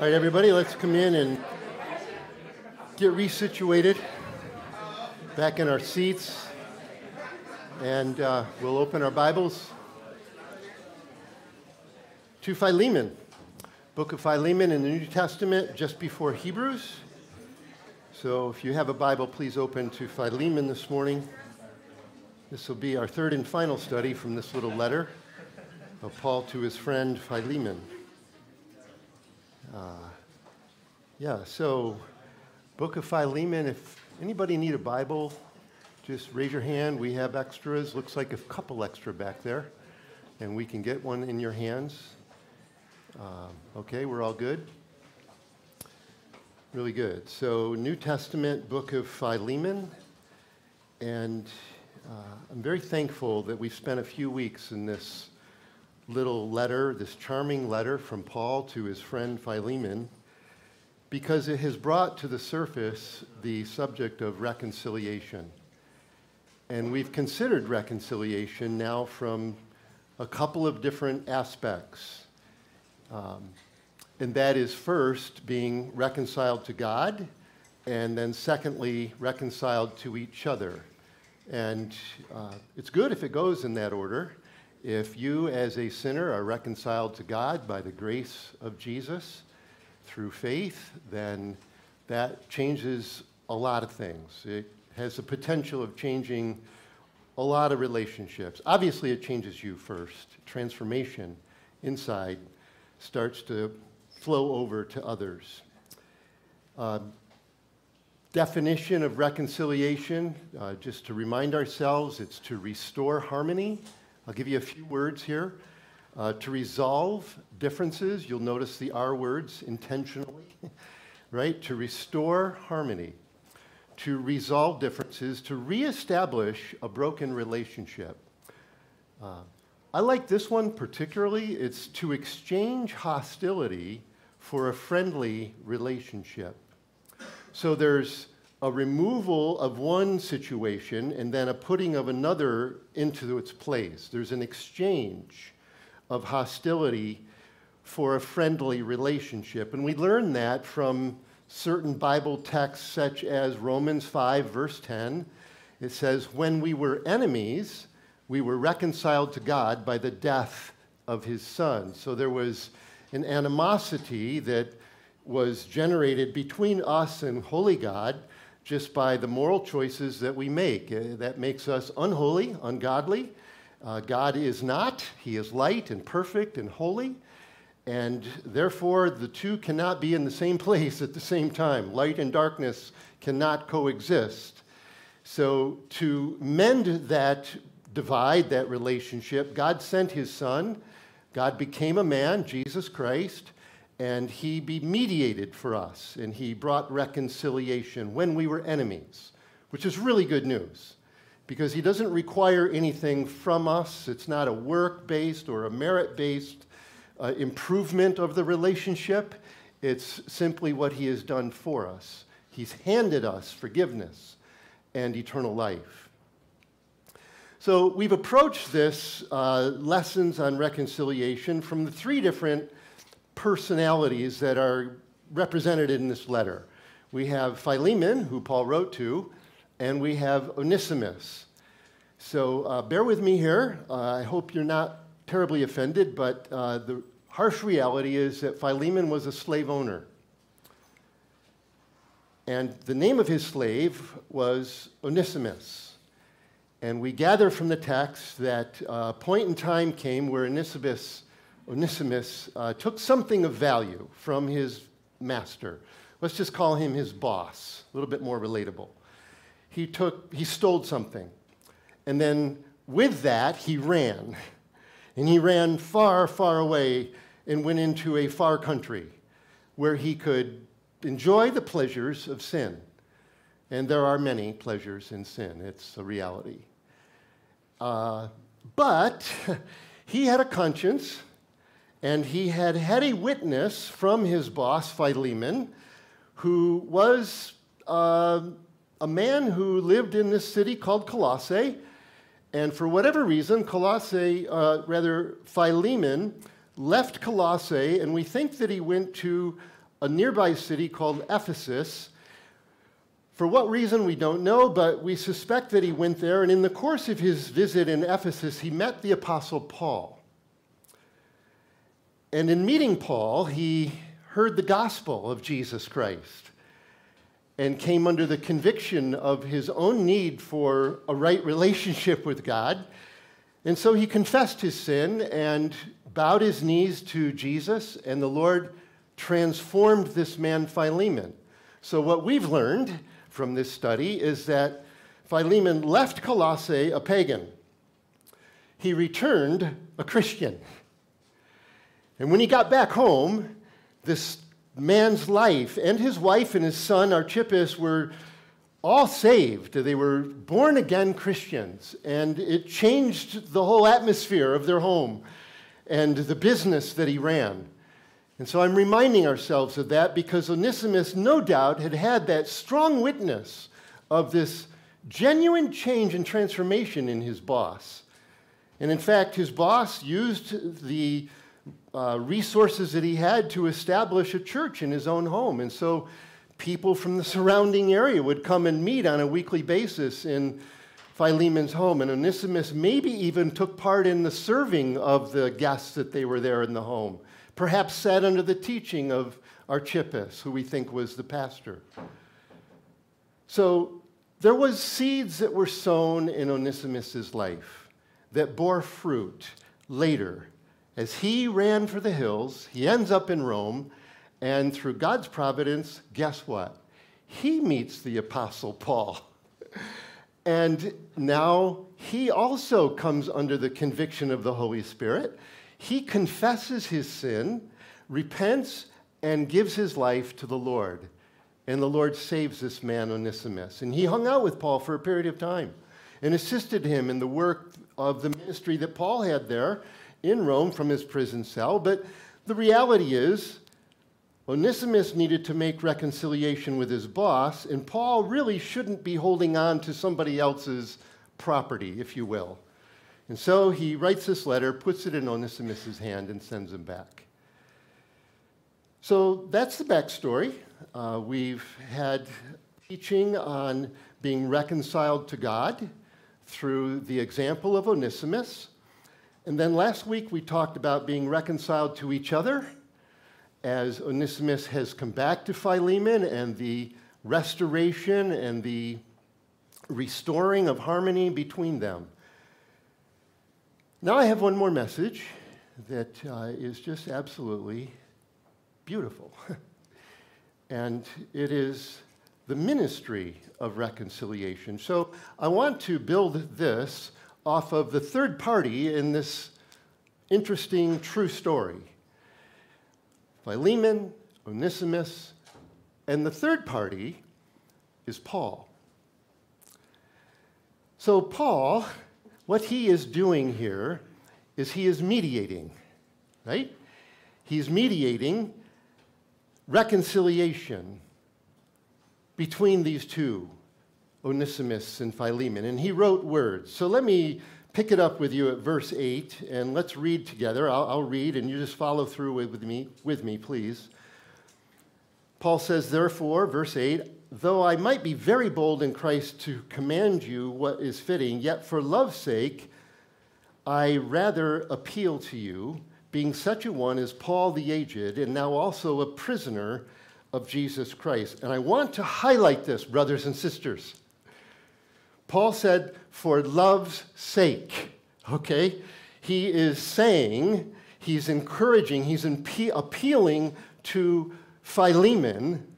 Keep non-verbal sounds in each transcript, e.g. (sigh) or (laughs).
All right, everybody, let's come in and get resituated back in our seats. And uh, we'll open our Bibles to Philemon, book of Philemon in the New Testament, just before Hebrews. So if you have a Bible, please open to Philemon this morning. This will be our third and final study from this little letter of Paul to his friend Philemon. Uh, yeah, so Book of Philemon, if anybody need a Bible, just raise your hand. We have extras. Looks like a couple extra back there, and we can get one in your hands. Uh, okay, we're all good? Really good. So, New Testament book of Philemon, and uh, I'm very thankful that we've spent a few weeks in this little letter, this charming letter from Paul to his friend Philemon, because it has brought to the surface the subject of reconciliation. And we've considered reconciliation now from a couple of different aspects. Um, and that is first being reconciled to God, and then secondly, reconciled to each other. And uh, it's good if it goes in that order. If you, as a sinner, are reconciled to God by the grace of Jesus through faith, then that changes a lot of things. It has the potential of changing a lot of relationships. Obviously, it changes you first. Transformation inside starts to flow over to others. Uh, definition of reconciliation, uh, just to remind ourselves, it's to restore harmony I'll give you a few words here. Uh, to resolve differences, you'll notice the R words intentionally, (laughs) right? To restore harmony, to resolve differences, to reestablish a broken relationship. Uh, I like this one particularly. It's to exchange hostility for a friendly relationship. So there's a removal of one situation and then a putting of another into its place. There's an exchange of hostility for a friendly relationship. And we learn that from certain Bible texts, such as Romans 5, verse 10. It says, When we were enemies, we were reconciled to God by the death of his Son. So there was an animosity that was generated between us and holy God just by the moral choices that we make. Uh, that makes us unholy, ungodly. Uh, God is not. He is light and perfect and holy. And therefore, the two cannot be in the same (laughs) place at the same time. Light and darkness cannot coexist. So, to mend that divide, that relationship, God sent his Son. God became a man, Jesus Christ and he be mediated for us, and he brought reconciliation when we were enemies, which is really good news because he doesn't require anything from us. It's not a work based or a merit based uh, improvement of the relationship. It's simply what he has done for us. He's handed us forgiveness and eternal life. So we've approached this uh, lessons on reconciliation from the three different personalities that are represented in this letter. We have Philemon, who Paul wrote to, and we have Onesimus. So uh, bear with me here. Uh, I hope you're not terribly offended, but uh, the harsh reality is that Philemon was a slave owner. And the name of his slave was Onesimus. And we gather from the text that a uh, point in time came where Onesimus Onesimus uh, took something of value from his master. Let's just call him his boss, a little bit more relatable. He took, he stole something. And then with that, he ran. And he ran far, far away and went into a far country where he could enjoy the pleasures of sin. And there are many pleasures in sin, it's a reality. Uh, but (laughs) he had a conscience and he had had a witness from his boss, Philemon, who was uh, a man who lived in this city called Colossae. And for whatever reason, Colossae, uh, rather, Philemon, left Colossae, and we think that he went to a nearby city called Ephesus. For what reason, we don't know, but we suspect that he went there, and in the course of his visit in Ephesus, he met the Apostle Paul. And in meeting Paul, he heard the gospel of Jesus Christ and came under the conviction of his own need for a right relationship with God. And so he confessed his sin and bowed his knees to Jesus, and the Lord transformed this man, Philemon. So, what we've learned from this study is that Philemon left Colossae a pagan, he returned a Christian. And when he got back home, this man's life and his wife and his son Archippus were all saved. They were born again Christians, and it changed the whole atmosphere of their home and the business that he ran. And so I'm reminding ourselves of that because Onesimus, no doubt, had had that strong witness of this genuine change and transformation in his boss. And in fact, his boss used the uh, resources that he had to establish a church in his own home. And so people from the surrounding area would come and meet on a weekly basis in Philemon's home. And Onesimus maybe even took part in the serving of the guests that they were there in the home. Perhaps sat under the teaching of Archippus, who we think was the pastor. So there was seeds that were sown in Onesimus's life that bore fruit later as he ran for the hills, he ends up in Rome, and through God's providence, guess what? He meets the Apostle Paul. (laughs) And now he also comes under the conviction of the Holy Spirit. He confesses his sin, repents, and gives his life to the Lord. And the Lord saves this man, Onesimus. And he hung out with Paul for a period of time and assisted him in the work of the ministry that Paul had there in Rome from his prison cell. But the reality is, Onesimus needed to make reconciliation with his boss, and Paul really shouldn't be holding on to somebody else's property, if you will. And so he writes this letter, puts it in Onesimus's hand, and sends him back. So that's the backstory. Uh, we've had teaching on being reconciled to God through the example of Onesimus. And then last week we talked about being reconciled to each other as Onesimus has come back to Philemon and the restoration and the restoring of harmony between them. Now I have one more message that uh, is just absolutely beautiful. (laughs) and it is the ministry of reconciliation. So I want to build this off of the third party in this interesting true story Philemon, Onesimus, and the third party is Paul. So, Paul, what he is doing here is he is mediating, right? He's mediating reconciliation between these two Onesimus and Philemon, and he wrote words. So let me pick it up with you at verse 8, and let's read together. I'll, I'll read, and you just follow through with me, with me, please. Paul says, Therefore, verse 8, though I might be very bold in Christ to command you what is fitting, yet for love's sake, I rather appeal to you, being such a one as Paul the aged, and now also a prisoner of Jesus Christ. And I want to highlight this, brothers and sisters. Paul said, for love's sake. Okay? He is saying, he's encouraging, he's appealing to Philemon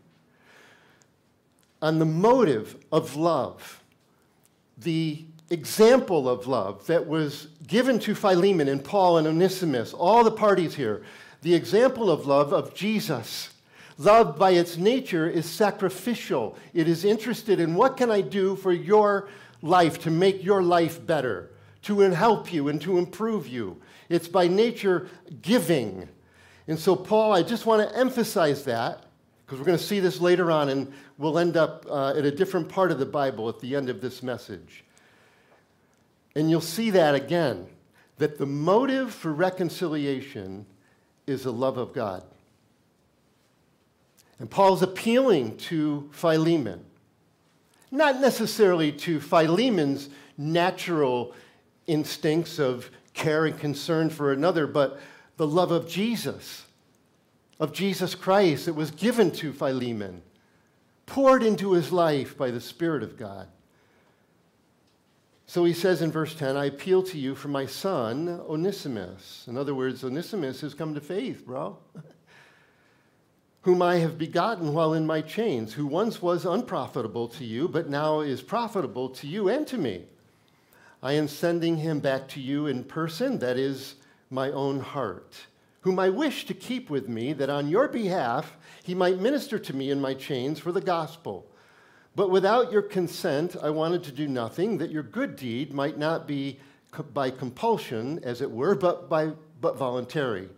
on the motive of love, the example of love that was given to Philemon and Paul and Onesimus, all the parties here, the example of love of Jesus. Love, by its nature, is sacrificial. It is interested in what can I do for your life to make your life better, to help you and to improve you. It's by nature giving. And so, Paul, I just want to emphasize that because we're going to see this later on and we'll end up uh, at a different part of the Bible at the end of this message. And you'll see that again that the motive for reconciliation is the love of God. And Paul's appealing to Philemon, not necessarily to Philemon's natural instincts of care and concern for another, but the love of Jesus, of Jesus Christ that was given to Philemon, poured into his life by the Spirit of God. So he says in verse 10, I appeal to you for my son, Onesimus. In other words, Onesimus has come to faith, bro. (laughs) Whom I have begotten while in my chains, who once was unprofitable to you, but now is profitable to you and to me. I am sending him back to you in person, that is, my own heart, whom I wish to keep with me, that on your behalf he might minister to me in my chains for the gospel. But without your consent, I wanted to do nothing, that your good deed might not be by compulsion, as it were, but, by, but voluntary.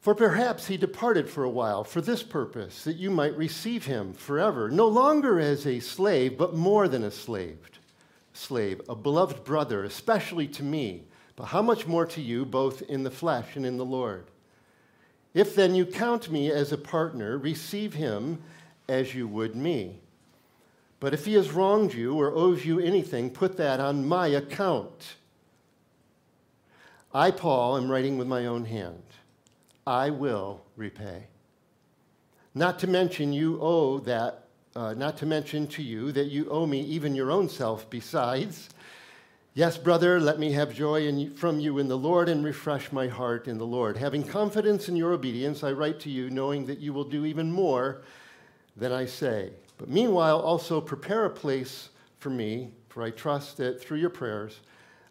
For perhaps he departed for a while for this purpose, that you might receive him forever, no longer as a slave, but more than a slave, slave, a beloved brother, especially to me, but how much more to you, both in the flesh and in the Lord. If then you count me as a partner, receive him as you would me. But if he has wronged you or owes you anything, put that on my account. I, Paul, am writing with my own hand. I will repay. Not to mention, you owe that, uh, not to mention to you that you owe me even your own self besides. Yes, brother, let me have joy in, from you in the Lord and refresh my heart in the Lord. Having confidence in your obedience, I write to you, knowing that you will do even more than I say. But meanwhile, also prepare a place for me, for I trust that through your prayers,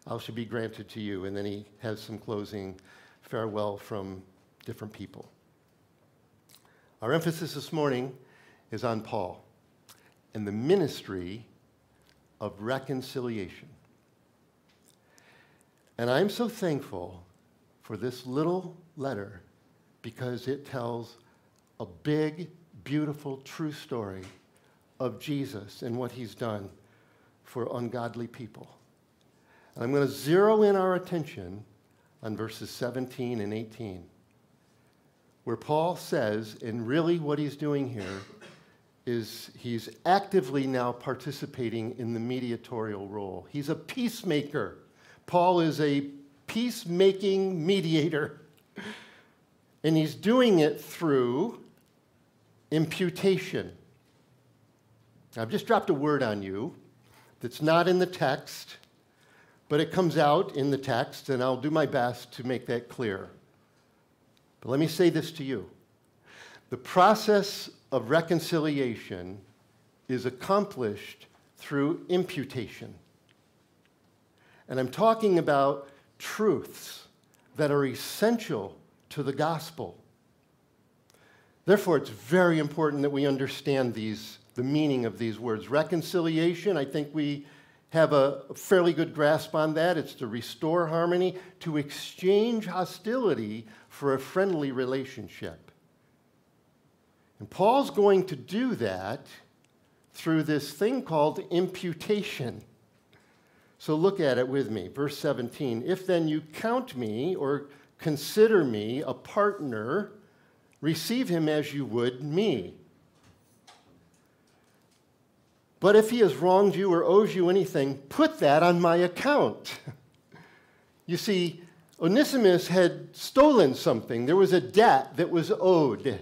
I shall be granted to you. And then he has some closing farewell from different people. Our emphasis this morning is on Paul and the ministry of reconciliation. And I'm so thankful for this little letter because it tells a big, beautiful, true story of Jesus and what he's done for ungodly people. And I'm going to zero in our attention on verses 17 and 18, where Paul says, and really what he's doing here is he's actively now participating in the mediatorial role. He's a peacemaker. Paul is a peacemaking mediator. And he's doing it through imputation. I've just dropped a word on you that's not in the text, but it comes out in the text, and I'll do my best to make that clear. But let me say this to you the process of reconciliation is accomplished through imputation. And I'm talking about truths that are essential to the gospel. Therefore, it's very important that we understand these the meaning of these words. Reconciliation, I think we have a fairly good grasp on that. It's to restore harmony, to exchange hostility for a friendly relationship. And Paul's going to do that through this thing called imputation. So look at it with me. Verse 17 If then you count me or consider me a partner, receive him as you would me. But if he has wronged you or owes you anything, put that on my account. (laughs) you see, Onesimus had stolen something. There was a debt that was owed.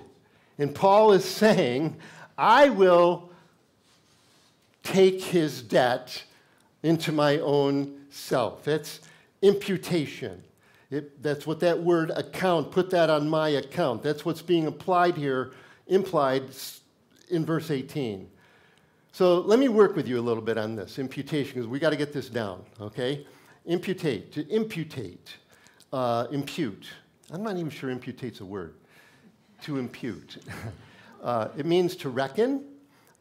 And Paul is saying, I will take his debt into my own self. That's imputation. It, that's what that word account, put that on my account. That's what's being applied here, implied in verse 18. So let me work with you a little bit on this imputation, because we got to get this down, okay? Imputate, to imputate, uh, impute. I'm not even sure imputate's a word. To impute. (laughs) uh, it means to reckon,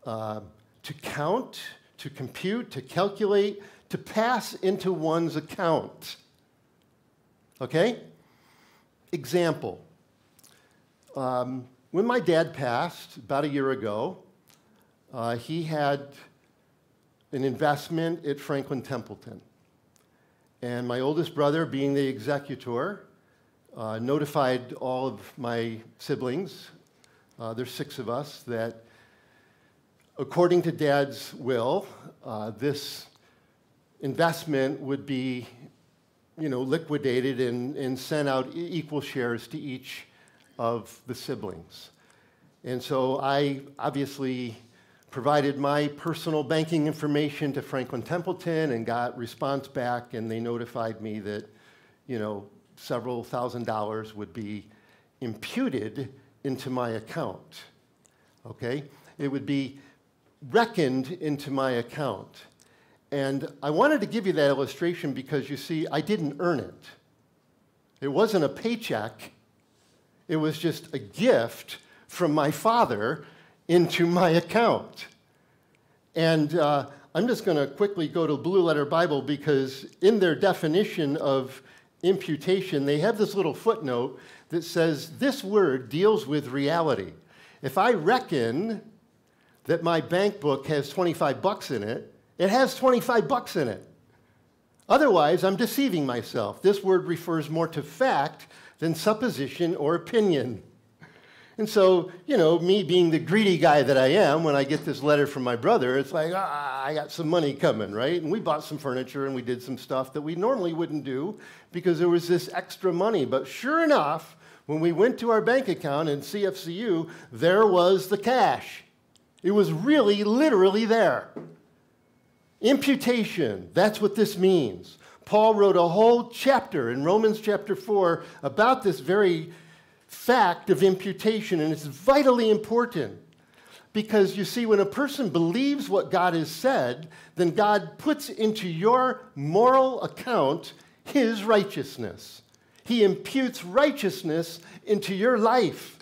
uh, to count, to compute, to calculate, to pass into one's account. Okay? Example. Um, when my dad passed about a year ago, uh, he had an investment at Franklin Templeton. And my oldest brother, being the executor, uh, notified all of my siblings uh, there's six of us, that according to Dad's will, uh, this investment would be you know, liquidated and, and sent out equal shares to each of the siblings. And so I obviously provided my personal banking information to Franklin Templeton and got response back, and they notified me that, you know, several thousand dollars would be imputed into my account. Okay? It would be reckoned into my account. And I wanted to give you that illustration because you see, I didn't earn it. It wasn't a paycheck, it was just a gift from my father into my account. And uh, I'm just going to quickly go to Blue Letter Bible because in their definition of imputation, they have this little footnote that says this word deals with reality. If I reckon that my bank book has 25 bucks in it, it has 25 bucks in it. Otherwise, I'm deceiving myself. This word refers more to fact than supposition or opinion. And so, you know, me being the greedy guy that I am, when I get this letter from my brother, it's like, ah, I got some money coming, right? And we bought some furniture and we did some stuff that we normally wouldn't do because there was this extra money. But sure enough, when we went to our bank account in CFCU, there was the cash. It was really, literally there. Imputation, that's what this means. Paul wrote a whole chapter in Romans chapter 4 about this very fact of imputation, and it's vitally important. Because you see, when a person believes what God has said, then God puts into your moral account his righteousness. He imputes righteousness into your life.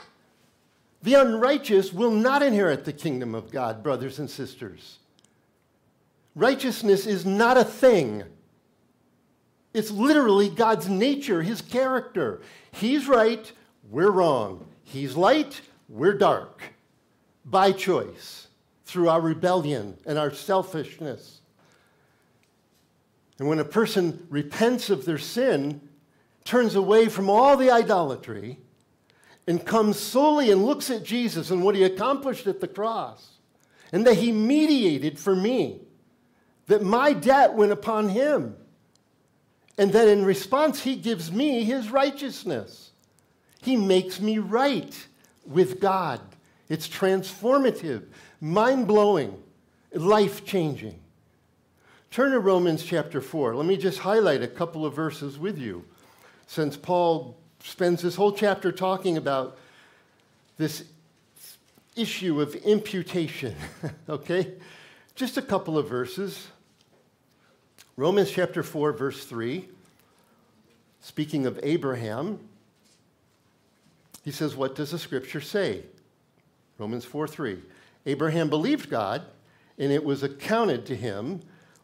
The unrighteous will not inherit the kingdom of God, brothers and sisters. Righteousness is not a thing. It's literally God's nature, his character. He's right, we're wrong. He's light, we're dark. By choice, through our rebellion and our selfishness. And when a person repents of their sin, turns away from all the idolatry, and comes solely and looks at Jesus and what he accomplished at the cross, and that he mediated for me, that my debt went upon him, and that in response he gives me his righteousness. He makes me right with God. It's transformative, mind blowing, life changing. Turn to Romans chapter 4. Let me just highlight a couple of verses with you, since Paul spends this whole chapter talking about this issue of imputation. (laughs) okay? Just a couple of verses. Romans chapter 4, verse 3, speaking of Abraham, he says, What does the scripture say? Romans 4 3. Abraham believed God, and it was accounted to him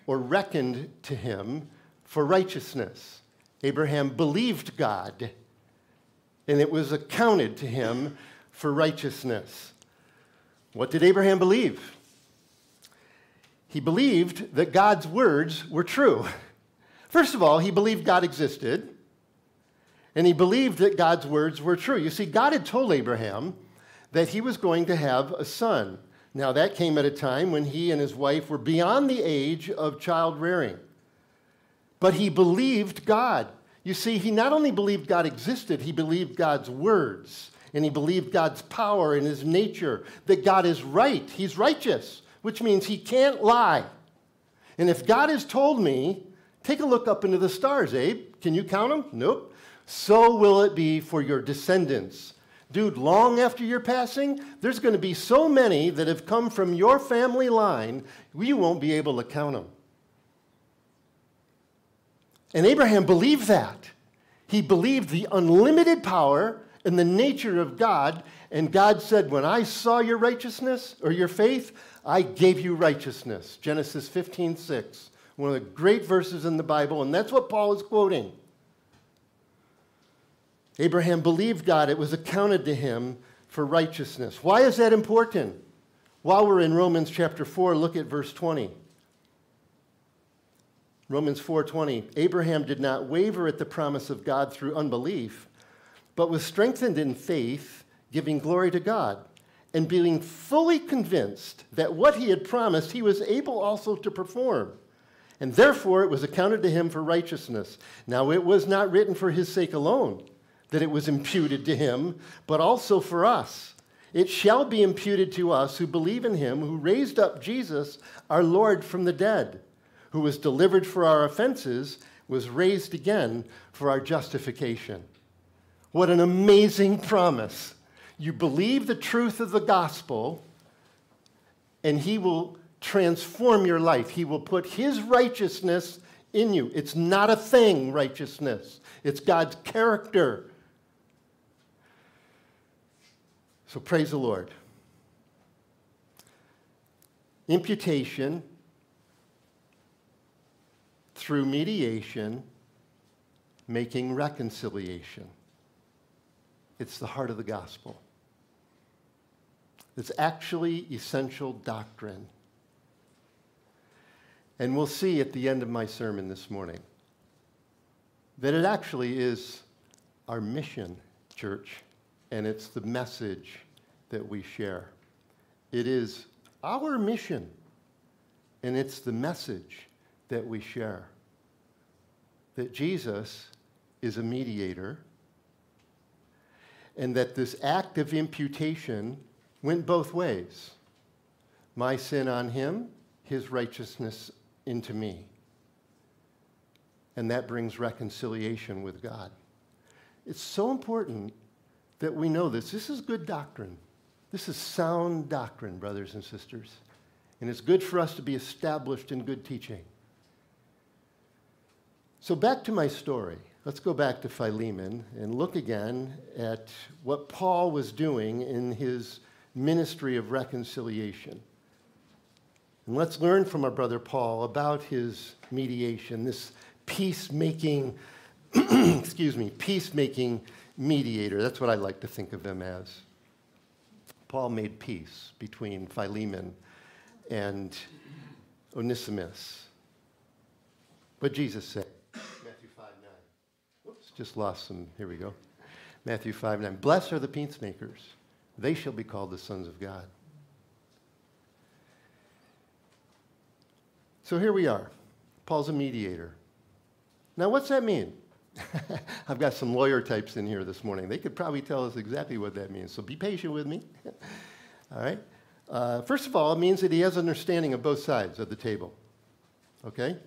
or reckoned to him for righteousness. Abraham believed God, and it was accounted to him for righteousness. What did Abraham believe? He believed that God's words were true. First of all, he believed God existed and he believed that God's words were true. You see, God had told Abraham that he was going to have a son. Now, that came at a time when he and his wife were beyond the age of child rearing. But he believed God. You see, he not only believed God existed, he believed God's words, and he believed God's power and his nature, that God is right. He's righteous, which means he can't lie. And if God has told me, take a look up into the stars, Abe. Can you count them? Nope so will it be for your descendants. Dude, long after your passing, there's going to be so many that have come from your family line, you won't be able to count them. And Abraham believed that. He believed the unlimited power and the nature of God. And God said, When I saw your righteousness or your faith, I gave you righteousness. Genesis 15 6, one of the great verses in the Bible. And that's what Paul is quoting. Abraham believed God, it was accounted to him for righteousness. Why is that important? While we're in Romans chapter 4, look at verse 20. Romans 4:20 Abraham did not waver at the promise of God through unbelief, but was strengthened in faith, giving glory to God, and being fully convinced that what he had promised he was able also to perform. And therefore it was accounted to him for righteousness. Now it was not written for his sake alone that it was imputed to him, but also for us. It shall be imputed to us who believe in him who raised up Jesus, our Lord, from the dead, who was delivered for our offenses, was raised again for our justification. What an amazing promise! You believe the truth of the gospel, and he will transform your life. He will put his righteousness in you. It's not a thing, righteousness, it's God's character. So praise the Lord. Imputation through mediation, making reconciliation. It's the heart of the gospel. It's actually essential doctrine. And we'll see at the end of my sermon this morning that it actually is our mission, church and it's the message that we share. It is our mission, and it's the message that we share that Jesus is a mediator, and that this act of imputation went both ways my sin on him, his righteousness into me. And that brings reconciliation with God. It's so important that we know this. This is good doctrine. This is sound doctrine, brothers and sisters. And it's good for us to be established in good teaching. So, back to my story. Let's go back to Philemon and look again at what Paul was doing in his ministry of reconciliation. And let's learn from our brother Paul about his mediation, this peacemaking, (clears throat) excuse me, peacemaking mediator. That's what I like to think of him as. Paul made peace between Philemon and Onesimus. What Jesus said. Matthew 5 9. Whoops, just lost some. Here we go. Matthew 5 9. Blessed are the peacemakers, they shall be called the sons of God. So here we are. Paul's a mediator. Now, what's that mean? (laughs) I've got some lawyer types in here this morning. They could probably tell us exactly what that means. So be patient with me. (laughs) all right? Uh, first of all, it means that he has understanding of both sides of the table. Okay?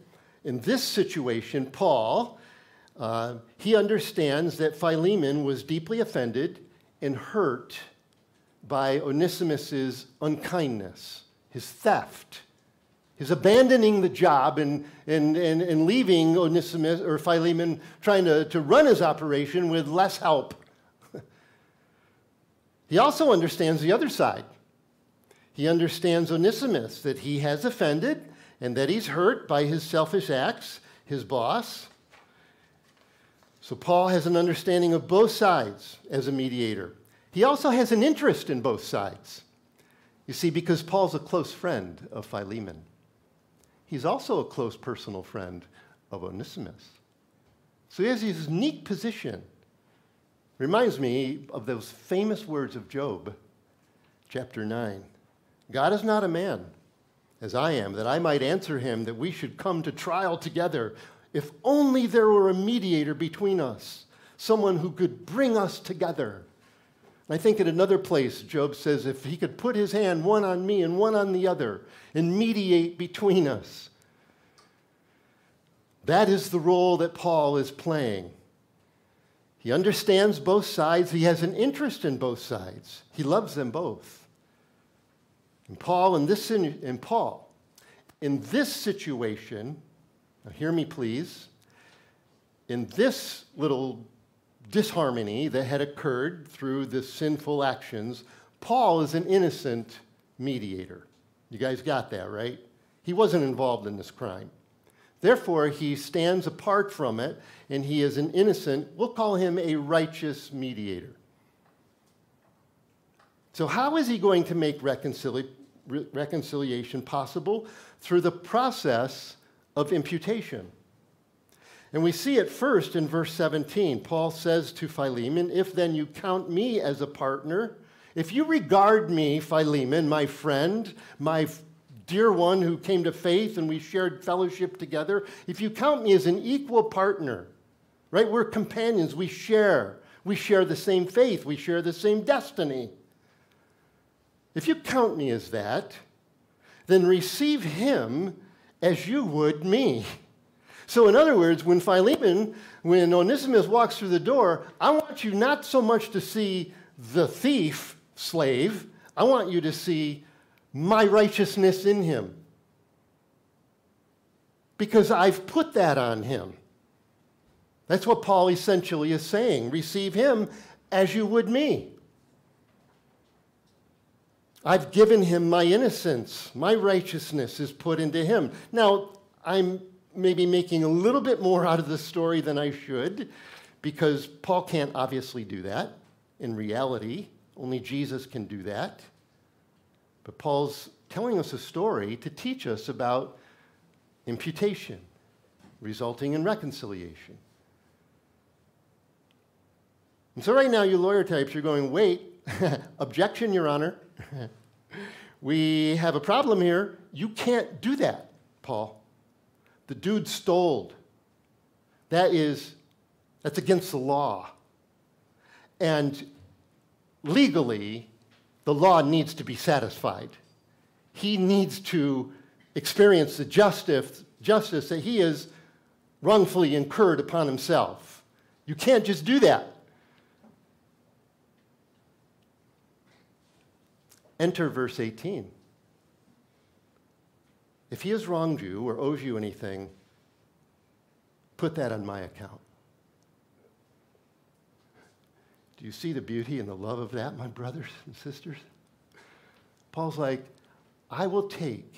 In this situation, Paul, uh, he understands that Philemon was deeply offended and hurt by Onesimus's unkindness, his theft, He's abandoning the job and, and, and, and leaving Onesimus or Philemon trying to, to run his operation with less help. (laughs) he also understands the other side. He understands Onesimus, that he has offended and that he's hurt by his selfish acts, his boss. So Paul has an understanding of both sides as a mediator. He also has an interest in both sides. You see, because Paul's a close friend of Philemon. He's also a close personal friend of Onesimus. So he has this unique position. Reminds me of those famous words of Job, chapter 9. God is not a man, as I am, that I might answer him that we should come to trial together. If only there were a mediator between us, someone who could bring us together. I think at another place, Job says, if he could put his hand one on me and one on the other and mediate between us. That is the role that Paul is playing. He understands both sides, he has an interest in both sides, he loves them both. And Paul, in this, in Paul, in this situation, now hear me please, in this little disharmony that had occurred through the sinful actions, Paul is an innocent mediator. You guys got that, right? He wasn't involved in this crime. Therefore, he stands apart from it, and he is an innocent, we'll call him a righteous mediator. So, how is he going to make reconcili- reconciliation possible? Through the process of imputation. And we see it first in verse 17. Paul says to Philemon, If then you count me as a partner If you regard me, Philemon, my friend, my dear one who came to faith and we shared fellowship together, if you count me as an equal partner, right? We're companions, we share. We share the same faith, we share the same destiny. If you count me as that, then receive him as you would me. (laughs) So, in other words, when Philemon, when Onesimus walks through the door, I want you not so much to see the thief slave, I want you to see my righteousness in him. Because I've put that on him. That's what Paul essentially is saying. Receive him as you would me. I've given him my innocence. My righteousness is put into him. Now, I'm maybe making a little bit more out of the story than I should because Paul can't obviously do that in reality. Only Jesus can do that. But Paul's telling us a story to teach us about imputation resulting in reconciliation. And so, right now, you lawyer types, you're going, wait, (laughs) objection, Your Honor. (laughs) we have a problem here. You can't do that, Paul. The dude stole. That is, that's against the law. And legally, the law needs to be satisfied. He needs to experience the justice, justice that he has wrongfully incurred upon himself. You can't just do that. Enter verse 18. If he has wronged you or owes you anything, put that on my account. Do you see the beauty and the love of that, my brothers and sisters? Paul's like, I will take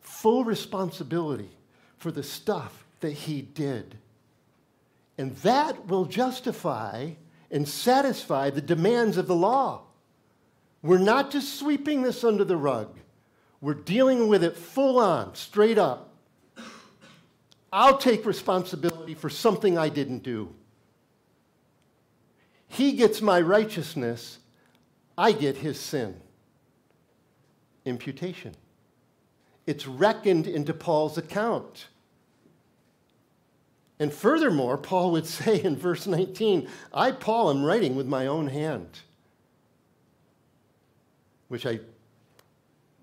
full responsibility for the stuff that he did. And that will justify and satisfy the demands of the law. We're not just sweeping this under the rug, we're dealing with it full on, straight up. I'll take responsibility for something I didn't do. He gets my righteousness, I get his sin. Imputation. It's reckoned into Paul's account. And furthermore, Paul would (laughs) say in verse 19, I, Paul, am writing with my own hand. Which I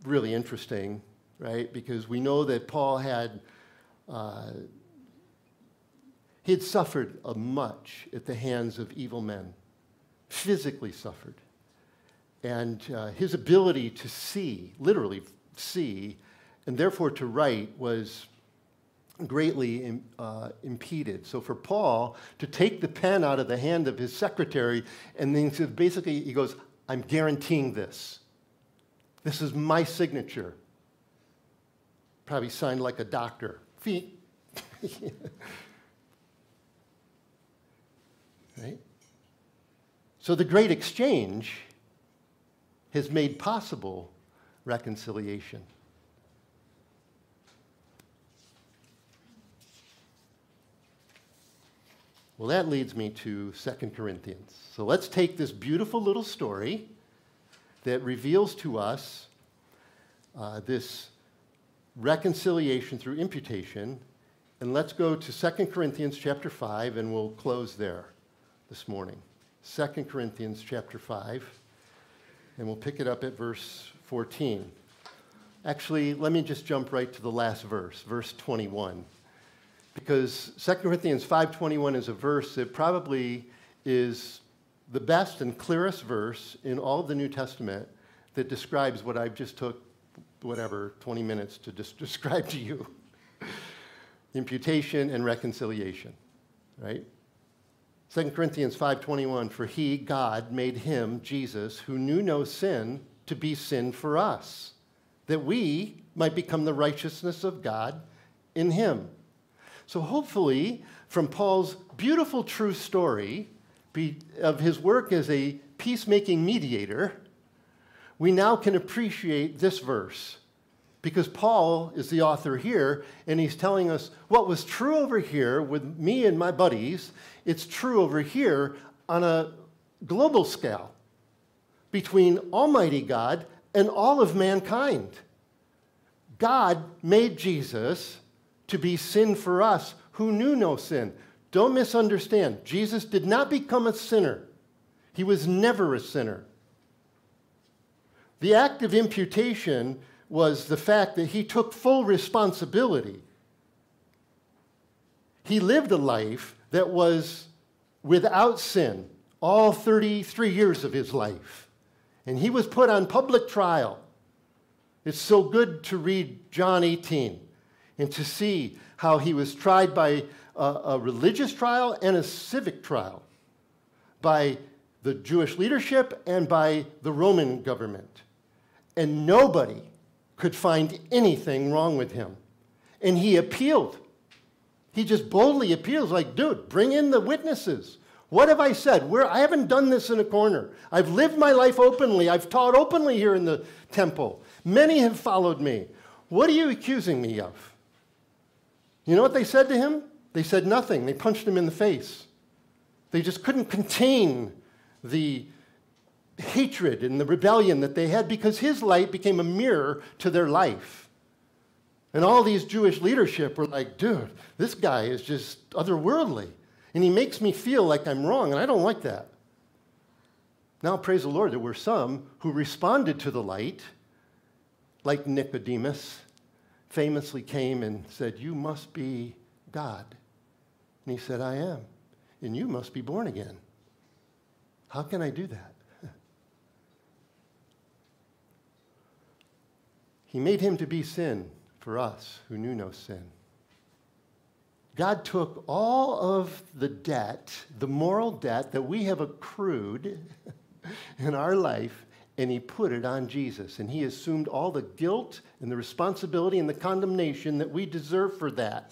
really interesting, right? Because we know that Paul had uh, he had suffered much at the hands of evil men, physically suffered. And uh, his ability to see, literally see, and therefore to write was greatly uh, impeded. So for Paul to take the pen out of the hand of his secretary and then basically he goes, I'm guaranteeing this. This is my signature. Probably signed like a doctor. Feet. (laughs) right? So the great exchange has made possible reconciliation. Well, that leads me to 2 Corinthians. So let's take this beautiful little story that reveals to us uh, this reconciliation through imputation, and let's go to 2 Corinthians chapter 5, and we'll close there this morning. 2 Corinthians chapter 5, and we'll pick it up at verse 14. Actually, let me just jump right to the last verse, verse 21. Because 2 Corinthians 5:21 is a verse that probably is the best and clearest verse in all of the New Testament that describes what I've just took whatever 20 minutes to (laughs) describe to you. Imputation and reconciliation, right? 2 Corinthians 5:21 for he God made him Jesus who knew no sin to be sin for us that we might become the righteousness of God in him. So hopefully from Paul's beautiful true story of his work as a peacemaking mediator, we now can appreciate this verse because Paul is the author here, and he's telling us what was true over here with me and my buddies, it's true over here on a global scale. between Almighty God and all of mankind. God made Jesus to be sin for us who knew no sin. Don't misunderstand. Jesus did not become a sinner, he was never a sinner. The act of imputation was the fact that he took full responsibility. He lived a life that was without sin all 33 years of his life. And he was put on public trial. It's so good to read John 18 and to see how he was tried by a, a religious trial and a civic trial, by the Jewish leadership and by the Roman government. And nobody could find anything wrong with him. And he appealed. He just boldly appeals, like, dude, bring in the witnesses. What have I said? Where I haven't done this in a corner. I've lived my life openly. I've taught openly here in the temple. Many have followed me. What are you accusing me of? You know what they said to him? They said nothing. They punched him in the face. They just couldn't contain the hatred and the rebellion that they had because his light became a mirror to their life. And all these Jewish leadership were like, dude, this guy is just otherworldly. And he makes me feel like I'm wrong, and I don't like that. Now, praise the Lord, there were some who responded to the light, like Nicodemus, famously came and said, You must be God. And he said, I am. And you must be born again. How can I do that? (laughs) He made him to be sin for us who knew no sin. God took all of the debt, the moral debt that we have accrued (laughs) in our life, and he put it on Jesus. And he assumed all the guilt and the responsibility and the condemnation that we deserve for that.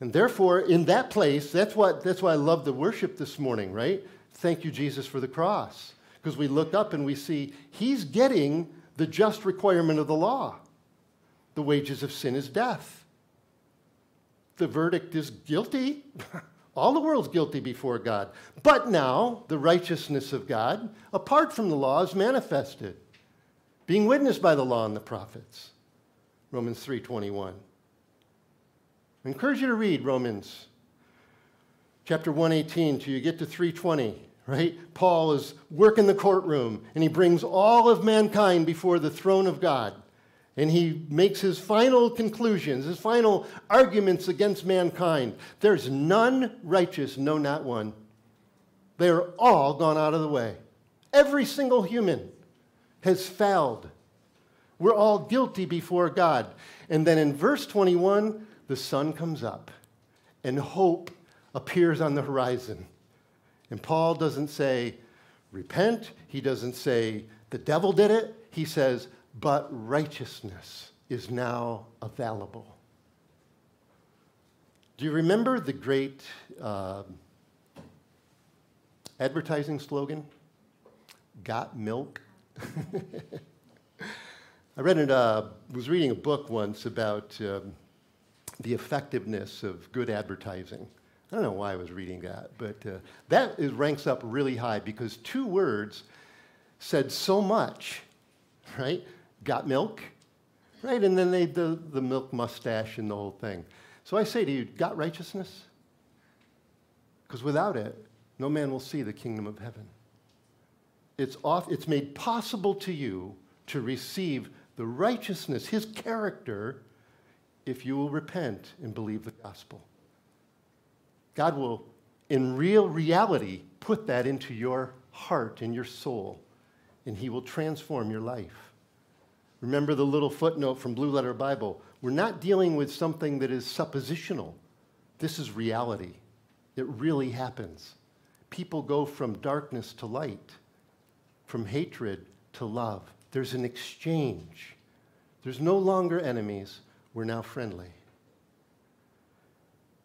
And therefore, in that place, that's, what, that's why I love the worship this morning, right? Thank you, Jesus, for the cross. Because we look up and we see he's getting the just requirement of the law. The wages of sin is death. The verdict is guilty. (laughs) All the world's guilty before God. But now the righteousness of God, apart from the law, is manifested, being witnessed by the law and the prophets. Romans 3:21. I encourage you to read Romans chapter 118 till you get to 320 right? Paul is working the courtroom and he brings all of mankind before the throne of God. And he makes his final conclusions, his final arguments against mankind. There's none righteous, no, not one. They are all gone out of the way. Every single human has failed. We're all guilty before God. And then in verse 21, the sun comes up and hope appears on the horizon. And Paul doesn't say, repent. He doesn't say, the devil did it. He says, but righteousness is now available. Do you remember the great uh, advertising slogan? Got milk? (laughs) I read it, uh, was reading a book once about um, the effectiveness of good advertising. I don't know why I was reading that, but uh, that is, ranks up really high because two words said so much, right? Got milk, right? And then they the, the milk mustache and the whole thing. So I say to you, got righteousness? Because without it, no man will see the kingdom of heaven. It's, off, it's made possible to you to receive the righteousness, his character, if you will repent and believe the gospel. God will, in real reality, put that into your heart and your soul, and He will transform your life. Remember the little footnote from Blue Letter Bible. We're not dealing with something that is suppositional. This is reality. It really happens. People go from darkness to light, from hatred to love. There's an exchange. There's no longer enemies. We're now friendly.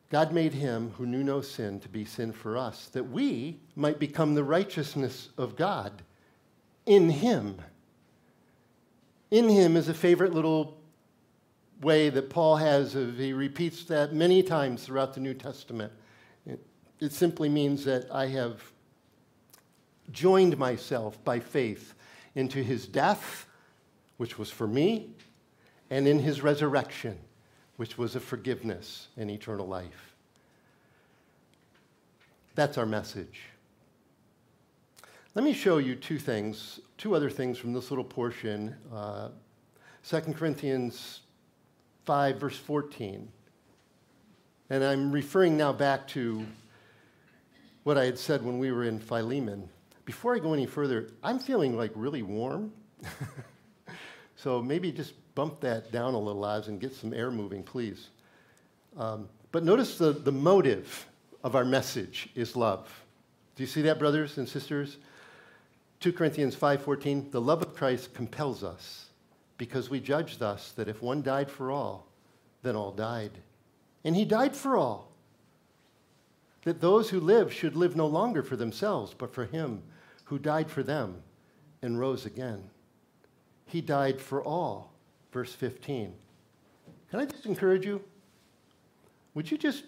God made him who knew no sin to be sin for us, that we might become the righteousness of God in him. In him is a favorite little way that Paul has he repeats that many times throughout the New Testament. It, it simply means that I have joined myself by faith into his death, which was for me, and in his resurrection, which was a forgiveness and eternal life. That's our message. Let me show you two things, two other things from this little portion. Uh, 2 Corinthians 5, verse 14. And I'm referring now back to what I had said when we were in Philemon. Before I go any further, I'm feeling like really warm. (laughs) so maybe just bump that down a little, Oz, and get some air moving, please. Um, but notice the, the motive of our message is love. Do you see that, brothers and sisters? 2 Corinthians 5:14, the love of Christ compels us because we judge thus that if one died for all, then all died. And he died for all. That those who live should live no longer for themselves, but for him who died for them and rose again. He died for all verse 15. Can I just encourage you? Would you just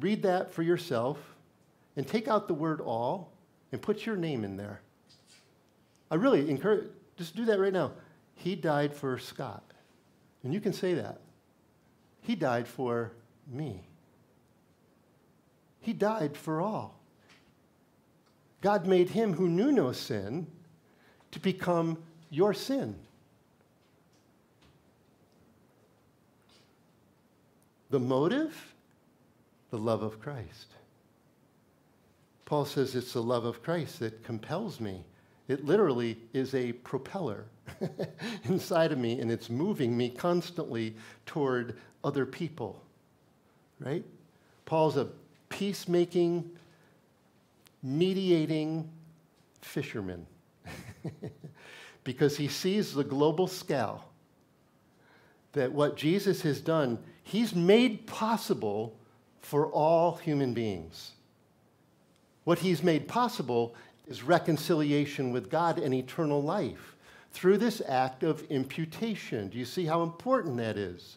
read that for yourself and take out the word all and put your name in there? I really encourage, just do that right now. He died for Scott. And you can say that. He died for me. He died for all. God made him who knew no sin to become your sin The motive? The love of Christ. Paul says it's the love of Christ that compels me. It literally is a propeller (laughs) inside of me, and it's moving me constantly toward other people. Right? Paul's a peacemaking, mediating fisherman (laughs) because he sees the global scale that what Jesus has done He's made possible for all human beings. What He's made possible is reconciliation with God and eternal life through this act of imputation. Do you see how important that is?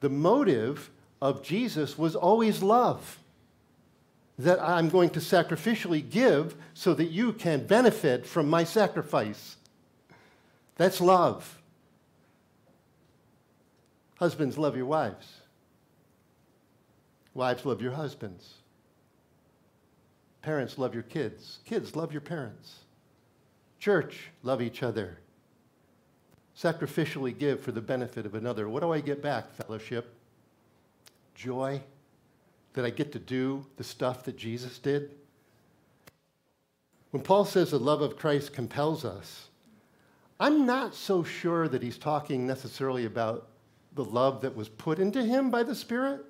The motive of Jesus was always love. That I'm going to sacrificially give so that you can benefit from my sacrifice. That's love. Husbands, love your wives. Wives, love your husbands. Parents, love your kids. Kids, love your parents. Church, love each other. Sacrificially give for the benefit of another. What do I get back? Fellowship. Joy. That I get to do the stuff that Jesus did. When Paul says the love of Christ compels us, I'm not so sure that he's talking necessarily about the love that was put into him by the Spirit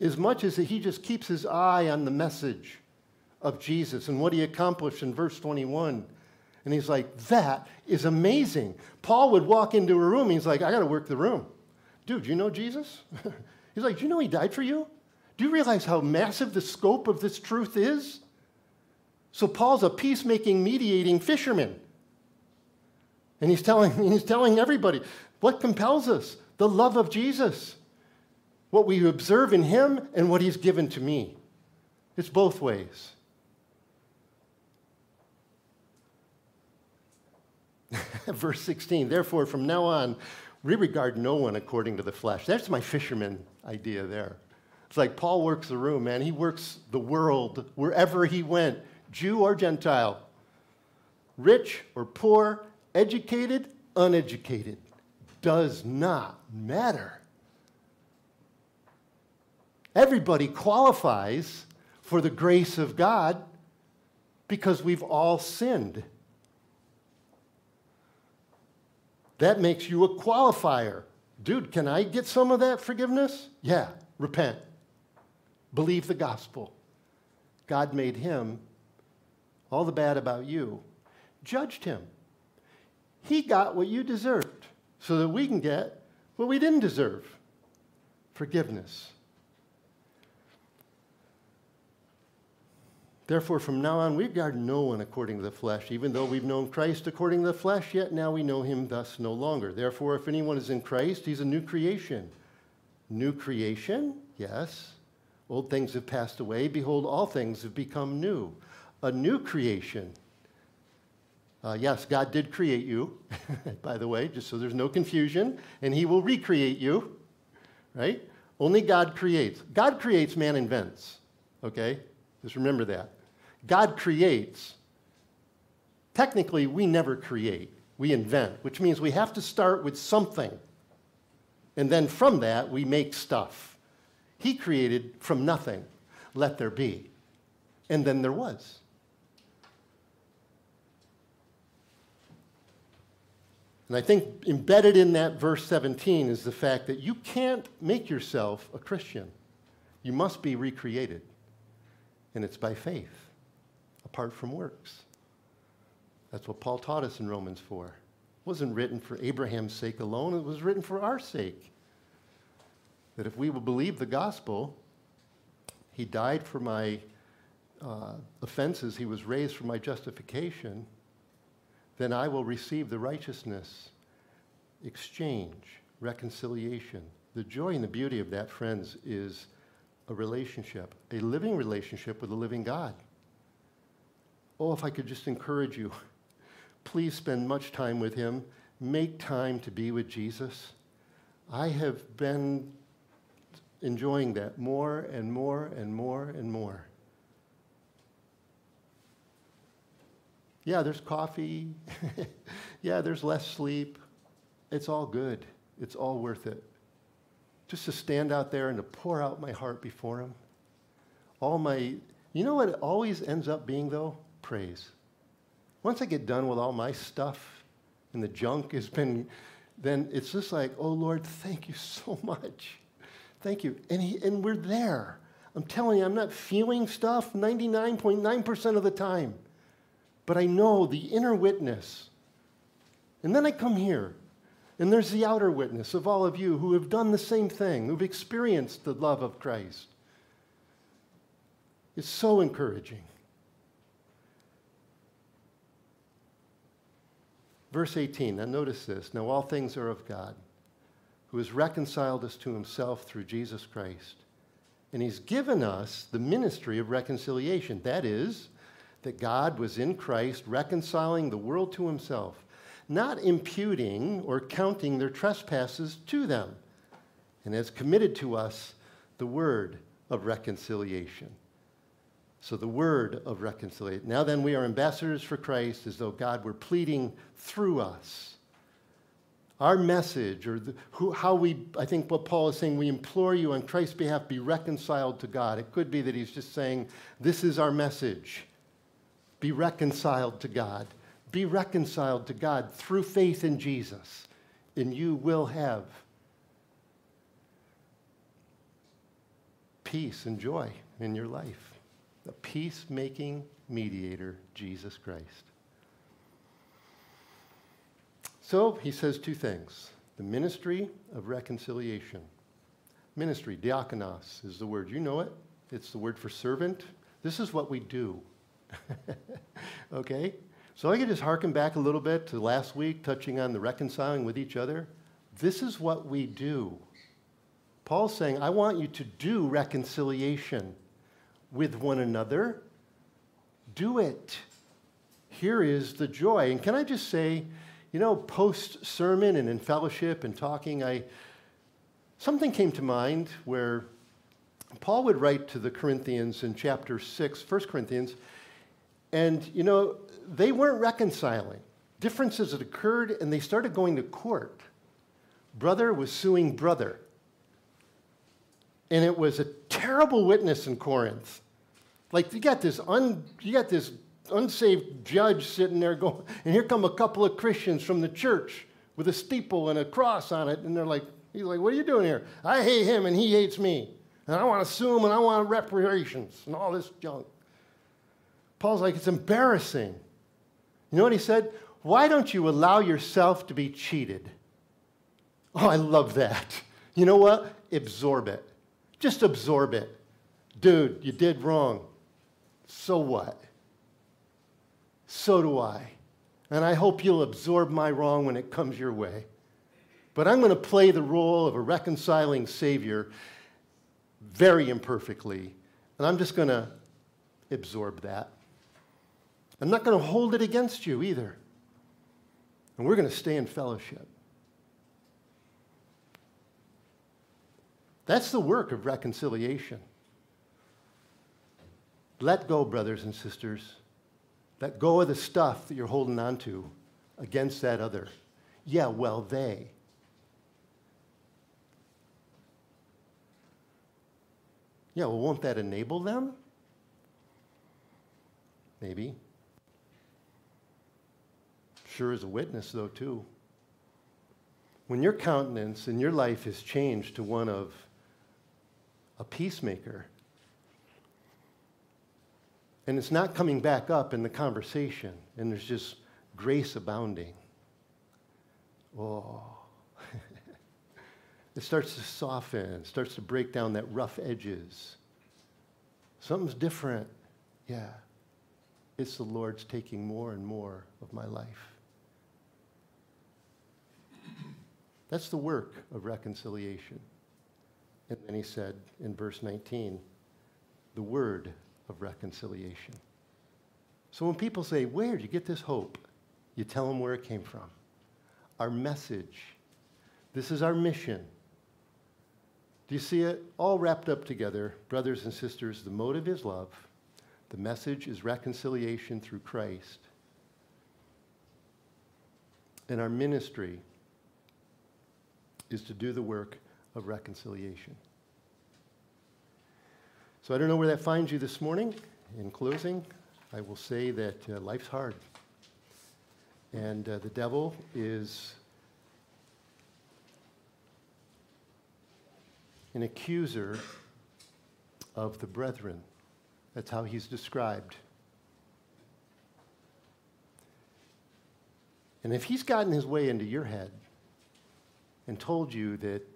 as much as that he just keeps his eye on the message of Jesus and what he accomplished in verse 21. And he's like, that is amazing. Paul would walk into a room, he's like, I got to work the room. Dude, you know Jesus? (laughs) he's like, Do you know he died for you? Do you realize how massive the scope of this truth is? So Paul's a peacemaking, mediating fisherman. And he's telling, (laughs) he's telling everybody what compels us? The love of Jesus what we observe in him and what he's given to me. It's both ways. (laughs) Verse 16, therefore, from now on, we regard no one according to the flesh. That's my fisherman idea there. It's like Paul works the room, man. He works the world wherever he went, Jew or Gentile, rich or poor, educated, uneducated. Does not matter. Everybody qualifies for the grace of God because we've all sinned. That makes you a qualifier. Dude, can I get some of that forgiveness? Yeah, repent. Believe the gospel. God made him all the bad about you, judged him. He got what you deserved so that we can get what we didn't deserve forgiveness. Therefore, from now on, we regard no one according to the flesh. Even though we've known Christ according to the flesh, yet now we know him thus no longer. Therefore, if anyone is in Christ, he's a new creation. New creation? Yes. Old things have passed away. Behold, all things have become new. A new creation. Uh, yes, God did create you, (laughs) by the way, just so there's no confusion, and He will recreate you, right? Only God creates. God creates, man invents, okay? Just remember that. God creates. Technically, we never create, we invent, which means we have to start with something. And then from that, we make stuff. He created from nothing, let there be. And then there was. And I think embedded in that verse 17 is the fact that you can't make yourself a Christian. You must be recreated. And it's by faith, apart from works. That's what Paul taught us in Romans 4. It wasn't written for Abraham's sake alone, it was written for our sake. That if we will believe the gospel, he died for my uh, offenses, he was raised for my justification then I will receive the righteousness, exchange, reconciliation. The joy and the beauty of that, friends, is a relationship, a living relationship with a living God. Oh, if I could just encourage you, (laughs) please spend much time with Him. Make time to be with Jesus. I have been enjoying that more and more and more and more. Yeah, there's coffee. (laughs) yeah, there's less sleep. It's all good. It's all worth it. Just to stand out there and to pour out my heart before Him. All my, you know what it always ends up being, though? Praise. Once I get done with all my stuff and the junk has been, then it's just like, oh Lord, thank you so (laughs) much. Thank you. And, he, and we're there. I'm telling you, I'm not feeling stuff 99.9% of the time but I know the inner witness. And then I come here, and there's the outer witness of all of you who have done the same thing, who've experienced the love of Christ. It's so encouraging. Verse 18, now notice this. Now all things are of God, who has reconciled us to himself through Jesus Christ. And he's given us the ministry of reconciliation. That is, that God was in Christ reconciling the world to himself, not imputing or counting their trespasses to them, and has committed to us the word of reconciliation. So, the word of reconciliation. Now then, we are ambassadors for Christ as though God were pleading through us. Our message, or the, who, how we, I think what Paul is saying, we implore you on Christ's behalf, be reconciled to God. It could be that he's just saying, this is our message. Be reconciled to God. Be reconciled to God through faith in Jesus, and you will have peace and joy in your life. The peacemaking mediator, Jesus Christ. So he says two things the ministry of reconciliation. Ministry, diakonos, is the word. You know it. It's the word for servant. This is what we do. (laughs) okay? So I could just harken back a little bit to last week, touching on the reconciling with each other. This is what we do. Paul's saying, I want you to do reconciliation with one another. Do it. Here is the joy. And can I just say, you know, post sermon and in fellowship and talking, I something came to mind where Paul would write to the Corinthians in chapter 6, 1 Corinthians, and, you know, they weren't reconciling. Differences had occurred, and they started going to court. Brother was suing brother. And it was a terrible witness in Corinth. Like, you got this, un, you got this unsaved judge sitting there going, and here come a couple of Christians from the church with a steeple and a cross on it, and they're like, he's like, what are you doing here? I hate him and he hates me. And I want to sue him and I want reparations and all this junk. Paul's like, it's embarrassing. You know what he said? Why don't you allow yourself to be cheated? Oh, I love that. You know what? Absorb it. Just absorb it. Dude, you did wrong. So what? So do I. And I hope you'll absorb my wrong when it comes your way. But I'm going to play the role of a reconciling Savior very imperfectly. And I'm just going to absorb that. I'm not going to hold it against you either. And we're going to stay in fellowship. That's the work of reconciliation. Let go, brothers and sisters. Let go of the stuff that you're holding on to against that other. Yeah, well, they. Yeah, well, won't that enable them? Maybe. Sure as a witness, though, too. When your countenance and your life is changed to one of a peacemaker, and it's not coming back up in the conversation, and there's just grace abounding. Oh, (laughs) it starts to soften, starts to break down that rough edges. Something's different. Yeah. It's the Lord's taking more and more of my life. That's the work of reconciliation. And then he said in verse 19, the word of reconciliation. So when people say, Where did you get this hope? You tell them where it came from. Our message. This is our mission. Do you see it all wrapped up together, brothers and sisters? The motive is love, the message is reconciliation through Christ. And our ministry is to do the work of reconciliation. So I don't know where that finds you this morning. In closing, I will say that uh, life's hard. And uh, the devil is an accuser of the brethren. That's how he's described. And if he's gotten his way into your head and told you that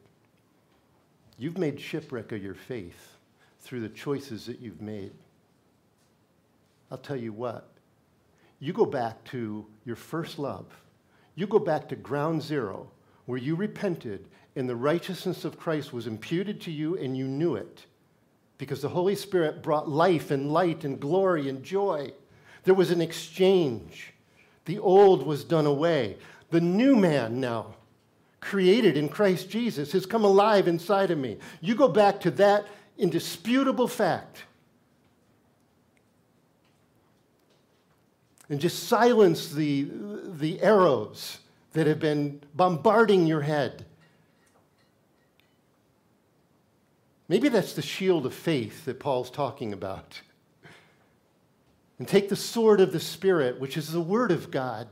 you've made shipwreck of your faith through the choices that you've made, I'll tell you what, you go back to your first love. You go back to ground zero where you repented and the righteousness of Christ was imputed to you and you knew it because the Holy Spirit brought life and light and glory and joy. There was an exchange. The old was done away. The new man now, created in Christ Jesus, has come alive inside of me. You go back to that indisputable fact and just silence the, the arrows that have been bombarding your head. Maybe that's the shield of faith that Paul's talking about. And take the sword of the Spirit, which is the Word of God.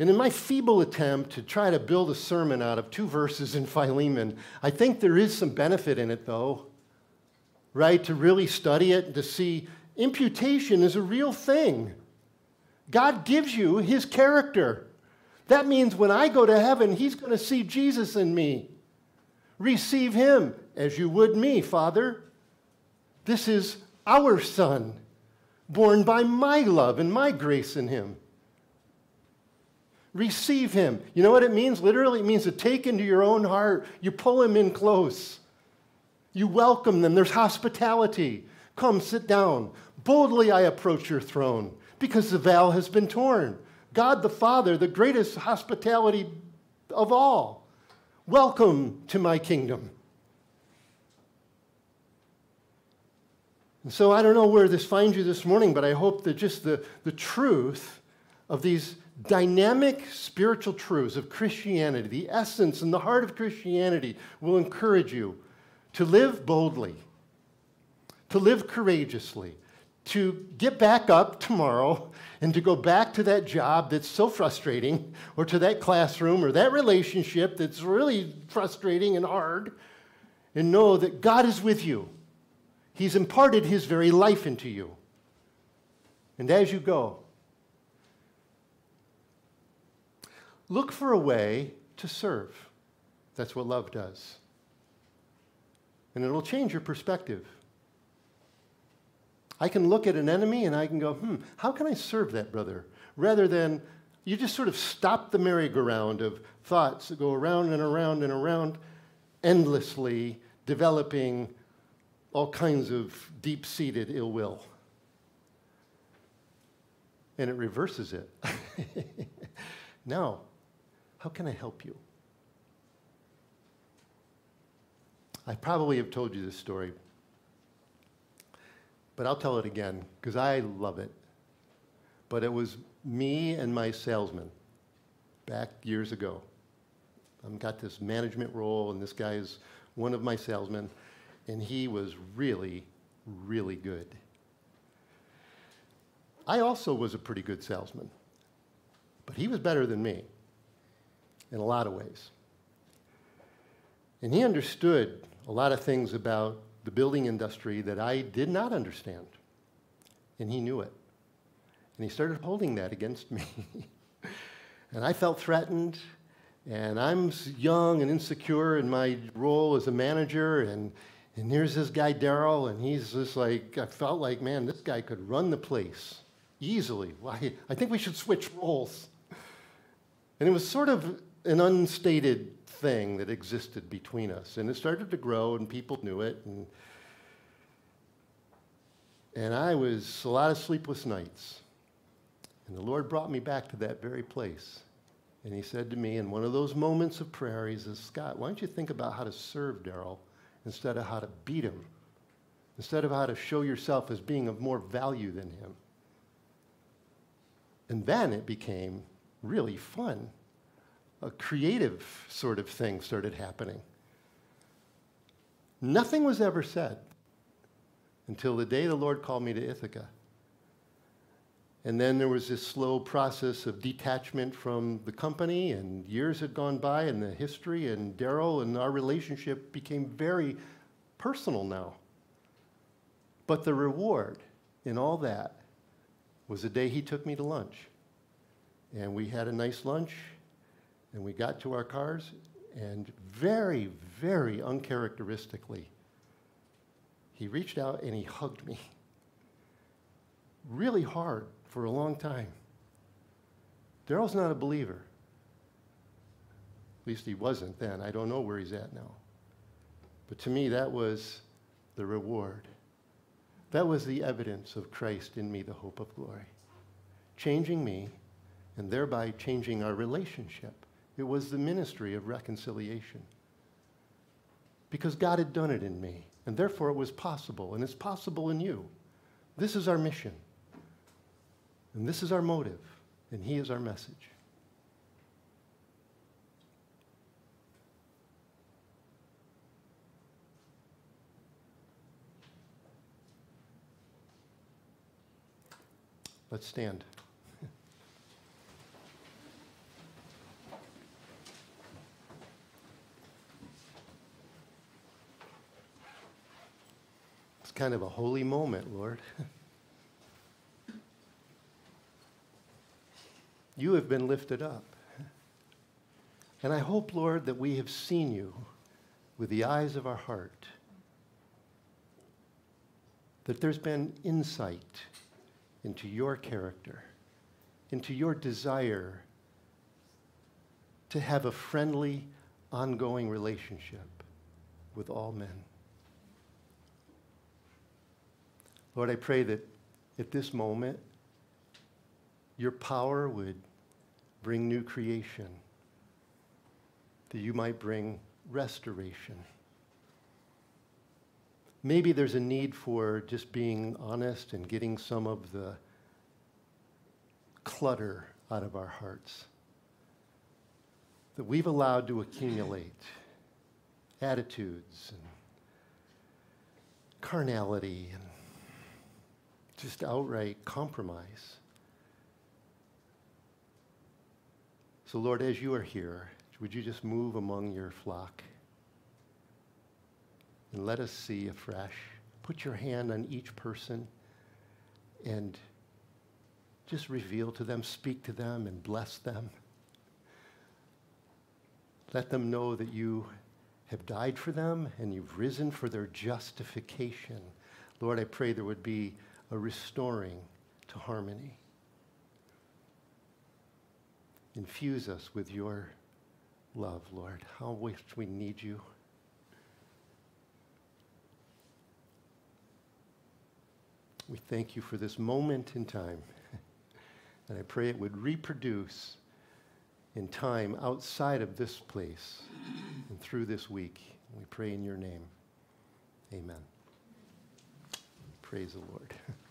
And in my feeble attempt to try to build a sermon out of two verses in Philemon, I think there is some benefit in it, though, right? To really study it and to see imputation is a real thing. God gives you his character. That means when I go to heaven, he's going to see Jesus in me. Receive him as you would me, Father. This is our Son, born by my love and my grace in him. Receive him. You know what it means? Literally, it means to take into your own heart. You pull him in close. You welcome them. There's hospitality. Come, sit down. Boldly I approach your throne because the veil has been torn. God the Father, the greatest hospitality of all. Welcome to my kingdom. And so I don't know where this finds you this morning, but I hope that just the, the truth of these dynamic spiritual truths of Christianity, the essence and the heart of Christianity, will encourage you to live boldly, to live courageously, to get back up tomorrow and to go back to that job that's so frustrating, or to that classroom, or that relationship that's really frustrating and hard, and know that God is with you. He's imparted His very life into you. And as you go, look for a way to serve. That's what love does. And it'll change your perspective. I can look at an enemy and I can go, hmm, how can I serve that brother? Rather than you just sort of stop the merry-go-round of thoughts that go around and around and around, endlessly developing all kinds of deep seated ill will. and it reverses it. (laughs) now, how can I help you? I probably have told you this story, but I'll tell it again because I love it. But it was me and my salesman back years ago. I've got this management role, and this guy is one of my salesmen, and he was really, really good. I also was a pretty good salesman, but he was better than me in a lot of ways. And he understood a lot of things about the building industry that I did not understand, and he knew it. And he started holding that against me. (laughs) and I felt threatened, and I'm young and insecure in my role as a manager, and, and here's this guy, Daryl, and he's just like, I felt like, man, this guy could run the place easily. Why? I think we should switch roles. And it was sort of an unstated thing that existed between us. And it started to grow, and people knew it. And, and I was a lot of sleepless nights. And the Lord brought me back to that very place. And he said to me in one of those moments of prayer, he says, Scott, why don't you think about how to serve Daryl instead of how to beat him, instead of how to show yourself as being of more value than him? And then it became really fun. A creative sort of thing started happening. Nothing was ever said until the day the Lord called me to Ithaca. And then there was this slow process of detachment from the company, and years had gone by, and the history, and Daryl and our relationship became very personal now. But the reward in all that was the day he took me to lunch. And we had a nice lunch, and we got to our cars, and very, very uncharacteristically, he reached out and he hugged me really hard for a long time. Daryl's not a believer. At least he wasn't then. I don't know where he's at now. But to me, that was the reward. That was the evidence of Christ in me, the hope of glory. Changing me and thereby changing our relationship. It was the ministry of reconciliation. Because God had done it in me, and therefore it was possible, and it's possible in you. This is our mission. And this is our motive, and He is our message. Let's stand. It's kind of a holy moment, Lord. (laughs) You have been lifted up. And I hope, Lord, that we have seen you with the eyes of our heart, that there's been insight into your character, into your desire to have a friendly, ongoing relationship with all men. Lord, I pray that at this moment, your power would bring new creation, that you might bring restoration. Maybe there's a need for just being honest and getting some of the clutter out of our hearts that we've allowed to accumulate attitudes and carnality and just outright compromise. So, Lord, as you are here, would you just move among your flock and let us see afresh? Put your hand on each person and just reveal to them, speak to them, and bless them. Let them know that you have died for them and you've risen for their justification. Lord, I pray there would be a restoring to harmony. Infuse us with your love, Lord. How much we need you. We thank you for this moment in time (laughs) And I pray it would reproduce in time outside of this place and through this week. We pray in your name. Amen. Praise the Lord. (laughs)